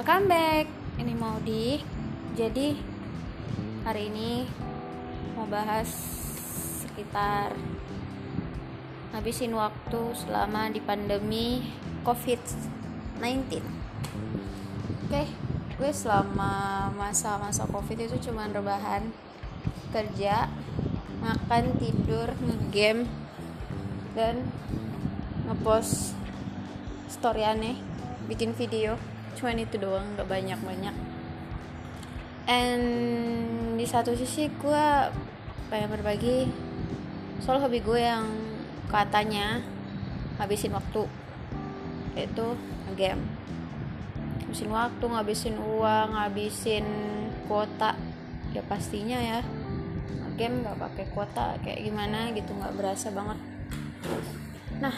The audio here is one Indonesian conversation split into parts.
Welcome back. Ini mau di. Jadi hari ini mau bahas sekitar habisin waktu selama di pandemi COVID-19. Oke, gue selama masa-masa COVID itu cuman rebahan, kerja, makan, tidur, ngegame, dan ngepost story aneh, bikin video cuman itu doang nggak banyak banyak and di satu sisi gue pengen berbagi. Soal hobi gue yang katanya habisin waktu itu game habisin waktu ngabisin uang ngabisin kuota. Ya pastinya ya game nggak pakai kuota kayak gimana gitu nggak berasa banget. Nah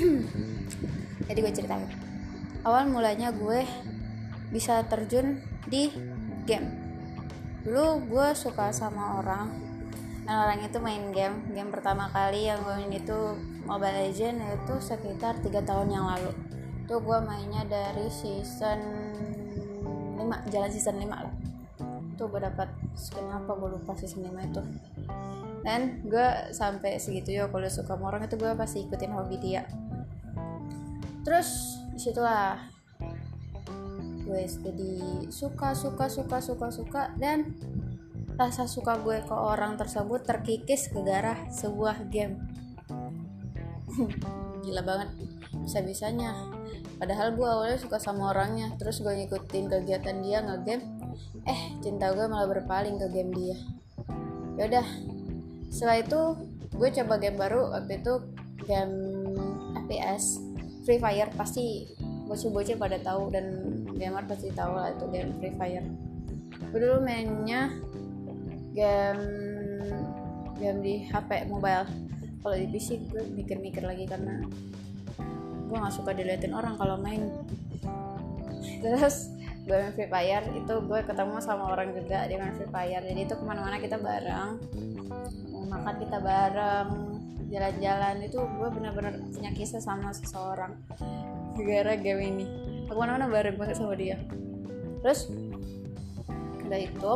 jadi gue ceritain awal mulanya gue bisa terjun di game. Dulu gue suka sama orang. Dan orang itu main game. Game pertama kali yang gue main itu Mobile Legend itu sekitar tiga tahun yang lalu. Itu gue mainnya dari season 5 jalan season 5 lah. Itu gue dapat skin apa gue lupa season 5 itu. Dan gue sampai segitu ya kalau suka sama orang itu gue pasti ikutin hobi dia. Terus di situlah gue jadi suka suka suka suka suka dan rasa suka gue ke orang tersebut terkikis ke garah sebuah game. Gila banget bisa bisanya padahal gue awalnya suka sama orangnya terus gue ngikutin kegiatan dia ngegame eh cinta gue malah berpaling ke game dia. Yaudah setelah itu gue coba game baru waktu itu game FPS Free Fire pasti bocil-bocil pada tahu dan gamer pasti tahu lah itu game Free Fire. Gue dulu mainnya game game di HP mobile. Kalau di PC gue mikir-mikir lagi karena gue nggak suka diliatin orang kalau main. Terus gue main Free Fire itu gue ketemu sama orang juga di main Free Fire. Jadi itu ke mana-mana kita bareng. Makan kita bareng jalan-jalan itu gue bener-bener punya kisah sama seseorang gara game ini. Aku mana-mana bareng banget sama dia. Terus udah itu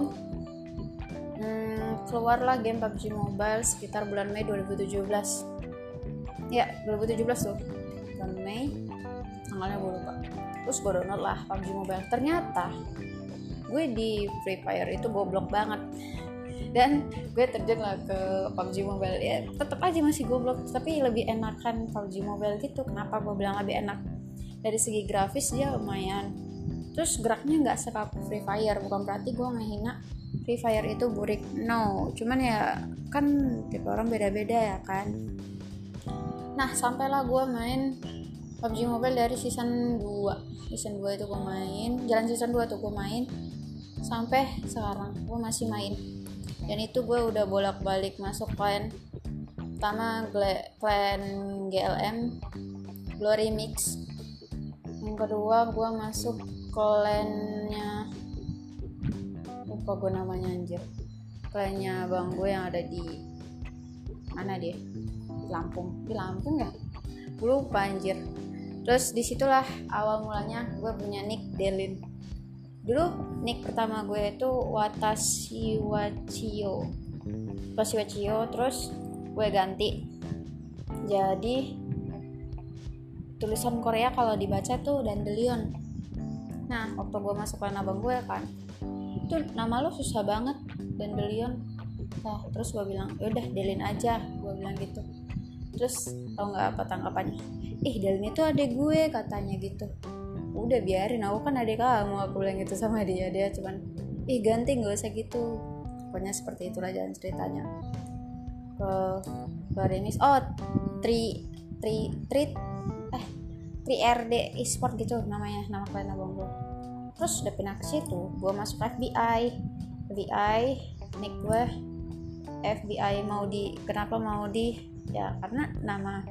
hmm, keluarlah game PUBG Mobile sekitar bulan Mei 2017 ya 2017 tuh. Bulan Mei tanggalnya gue lupa. Terus gue download lah PUBG Mobile. Ternyata gue di Free Fire itu goblok banget dan gue terjun lah ke PUBG Mobile. Ya tetap aja masih goblok tapi lebih enakan PUBG Mobile gitu. Kenapa gue bilang lebih enak? Dari segi grafis dia lumayan. Terus geraknya nggak sekaku Free Fire. Bukan berarti gue menghina Free Fire itu burik. No cuman ya kan tipe orang beda-beda ya kan. Nah sampailah gue main PUBG Mobile dari season 2 season 2 itu gue main. Jalan season 2 tuh gue main. Sampai sekarang gue masih main dan itu gue udah bolak-balik masuk clan pertama clan GLM Glory Mix. Yang kedua gue masuk clannya lupa gue namanya anjir. Clannya bang gue yang ada di mana dia? Di Lampung. Di Lampung ya? Gue lupa anjir. Terus di situlah awal mulanya gue punya nick Delin. Dulu nick pertama gue itu Watashi Wachio Watashi Wachio terus gue ganti. Jadi tulisan Korea kalau dibaca tuh Dandelion. Nah waktu gue masuk ke abang gue kan itu nama lo susah banget Dandelion. Nah terus gue bilang yaudah Delin aja gue bilang gitu. Terus tau nggak apa tanggapannya? Ih Delin itu adek gue katanya gitu udah biarin aku kan adek kamu aku bilang gitu sama dia dia cuman ih ganti nggak usah gitu. Pokoknya seperti itulah jalan ceritanya. Ke ke Remis oh tri tri tri eh tri RD e-sport gitu namanya nama kalian abang gue terus udah pindah ke situ gue masuk FBI FBI nick gue FBI mau di kenapa mau di? Ya karena nama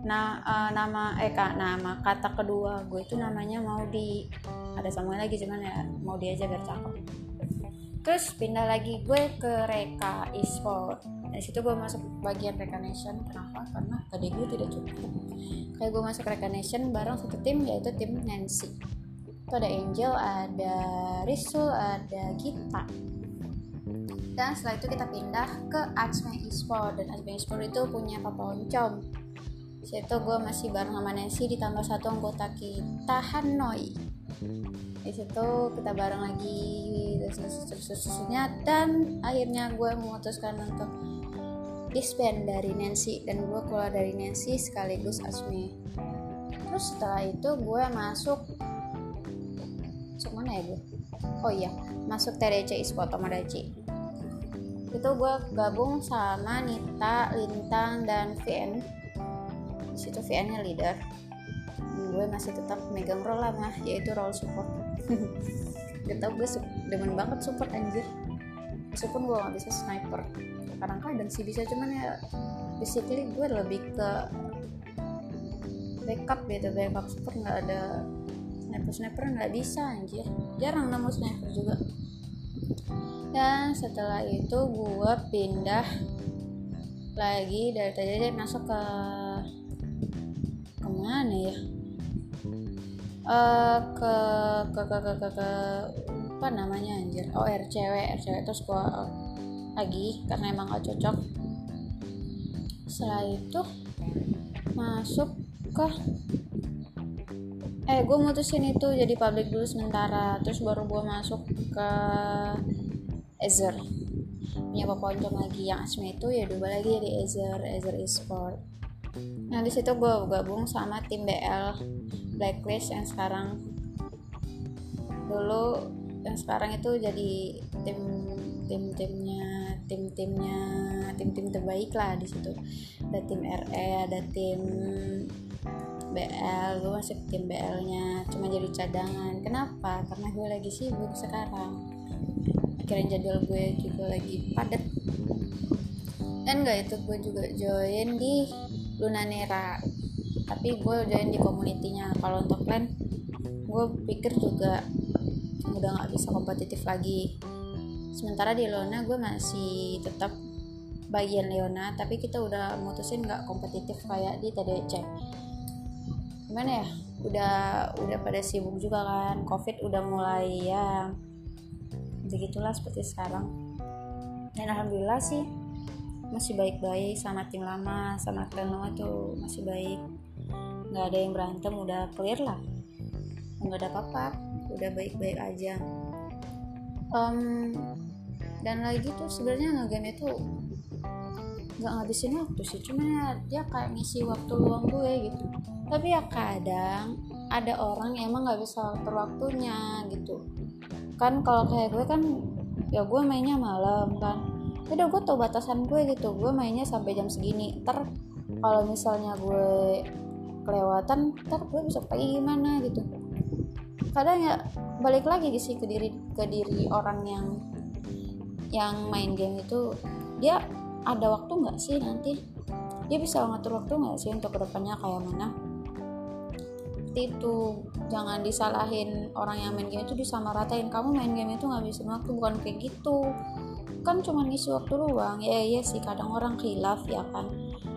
nah uh, nama eh kak nama kata kedua gue itu namanya mau di ada sama lagi cuman ya mau di aja biar cakep. Terus pindah lagi gue ke Reka e-sport. Dari situ gue masuk bagian Reka Nation kenapa? Karena tadi gue tidak cukup. Kayak gue masuk Reka Nation bareng satu tim yaitu tim Nancy. Itu ada Angel ada Risul ada Gita. Dan setelah itu kita pindah ke Atsme Esport. Dan Atsme Esport itu punya Papa Oncom situ gue masih bareng sama Nancy ditambah satu anggota kita Hanoi. Di situ kita bareng lagi terus terus dan akhirnya gue memutuskan untuk disband dari Nancy dan gue keluar dari Nancy sekaligus Asmi. Terus setelah itu gue masuk masuk mana ya gue oh iya masuk TDC Esport Tomodachi. Itu gue gabung sama Nita, Lintang, dan VN di situ VN nya leader. Gue masih tetap megang role lama yaitu role support. Gak tau gue demen banget support anjir. Meskipun gue gak bisa sniper. Kadang-kadang sih bisa cuman ya basically gue lebih ke backup gitu backup support nggak ada sniper sniper nggak bisa anjir. Jarang nemu sniper juga. Dan setelah itu gue pindah lagi dari tadi masuk ke ke mana ya? Uh, ke, ke, ke ke ke ke apa namanya anjir? Oh RCW RCW terus gue lagi karena emang gak cocok. Setelah itu masuk ke eh gue mutusin itu jadi public dulu sementara. Terus baru gue masuk ke Ezer punya poncong lagi. Yang asmi itu ya dua lagi jadi Ezer Ezer Esport nah di situ gue gabung sama tim BL Blacklist yang sekarang. Dulu yang sekarang itu jadi tim tim timnya tim timnya tim tim terbaik lah di situ. Ada tim RE ada tim BL gue masuk tim BL nya cuma jadi cadangan. Kenapa? Karena gue lagi sibuk sekarang. Akhirnya jadwal gue juga lagi padat. Dan gak itu gue juga join di Lunanera. Tapi gue join di komunitinya kalau untuk plan gue pikir juga udah nggak bisa kompetitif lagi. Sementara di Leona gue masih tetap bagian Leona tapi kita udah mutusin nggak kompetitif kayak di TDC gimana ya? Udah udah pada sibuk juga kan. Covid udah mulai ya begitulah seperti sekarang. Dan alhamdulillah sih masih baik-baik sama tim lama sama lama tuh masih baik. Nggak ada yang berantem udah clear lah. Nggak ada apa-apa udah baik-baik aja. Um, dan lagi tuh sebenarnya ngegame itu nggak ngabisin waktu sih cuman ya dia kayak ngisi waktu luang gue gitu. Tapi ya kadang ada orang yang emang nggak bisa atur waktunya gitu. Kan kalau kayak gue kan ya gue mainnya malam kan udah gue tau batasan gue gitu. Gue mainnya sampai jam segini. Ter kalau misalnya gue kelewatan ntar gue bisa pergi gimana gitu. Kadang ya balik lagi sih ke diri ke diri orang yang yang main game itu dia ada waktu nggak sih nanti? Dia bisa ngatur waktu nggak sih untuk ke depannya kayak mana? Itu. Jangan disalahin orang yang main game itu disamaratain kamu main game itu nggak bisa waktu bukan kayak gitu kan cuma ngisi waktu luang ya iya sih kadang orang khilaf ya kan.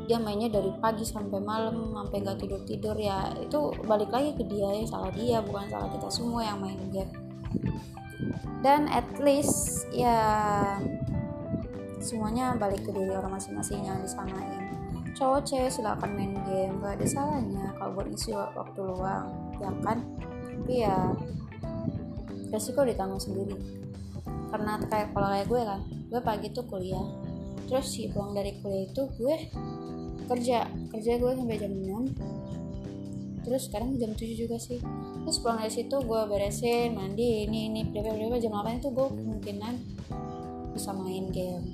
Dia mainnya dari pagi sampai malam sampai nggak tidur tidur ya. Itu balik lagi ke dia ya salah dia bukan salah kita semua yang main game. Dan at least ya semuanya balik ke diri orang masing-masing yang disamain. Cowok cewek silahkan main game. Gak ada salahnya kalau buat isi waktu luang ya kan. Tapi ya resiko ditanggung sendiri karena kayak kalau kayak gue kan gue pagi tuh kuliah. Terus sih pulang dari kuliah itu gue kerja kerja gue sampai jam 6 terus sekarang jam 7 juga sih. Terus pulang dari situ gue beresin mandi ini ini berapa berapa jam 8 itu gue kemungkinan bisa main game.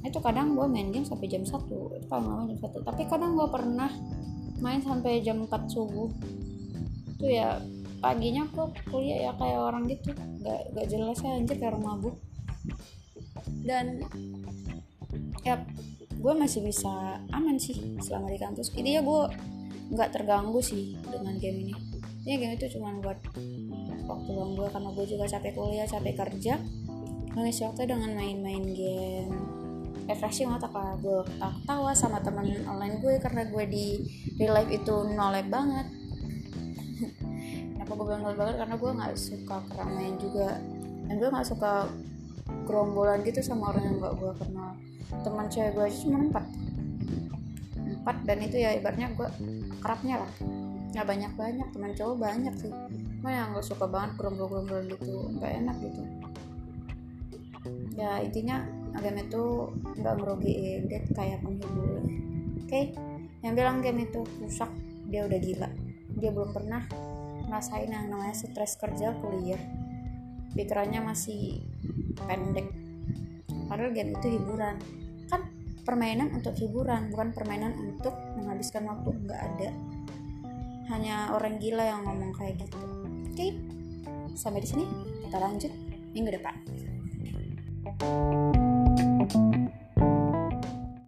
Itu kadang gue main game sampai jam 1 itu paling lama jam 1 tapi kadang gue pernah main sampai jam 4 subuh. Itu ya paginya kok kuliah ya kayak orang gitu. Gak, gak jelas ya anjir kayak orang mabuk. Dan ya gue masih bisa aman sih selama di kampus. Jadi ya gue nggak terganggu sih dengan game ini. Ya game itu cuma buat waktu luang gue karena gue juga capek kuliah capek kerja. Ngisi waktu dengan main-main game refreshing otak lah gue tawa sama teman online gue karena gue di real life itu nolep banget telat banget karena gue nggak suka keramaian juga. Dan gue nggak suka gerombolan gitu sama orang yang gak gue kenal. Teman cewek gue aja cuma empat. Empat dan itu ya ibaratnya gue kerapnya lah. Nggak banyak banyak teman cowok banyak sih. Cuma yang gak suka banget gerombol-gerombol gitu nggak enak gitu. Ya intinya game itu nggak ngerugiin dia kayak penghibur. Oke? Okay? yang bilang game itu rusak dia udah gila. Dia belum pernah ngerasain yang namanya stres kerja kuliah. Pikirannya masih pendek. Padahal game itu hiburan. Kan permainan untuk hiburan bukan permainan untuk menghabiskan waktu nggak ada. Hanya orang gila yang ngomong kayak gitu. Oke sampai di sini. Kita lanjut minggu depan. thank you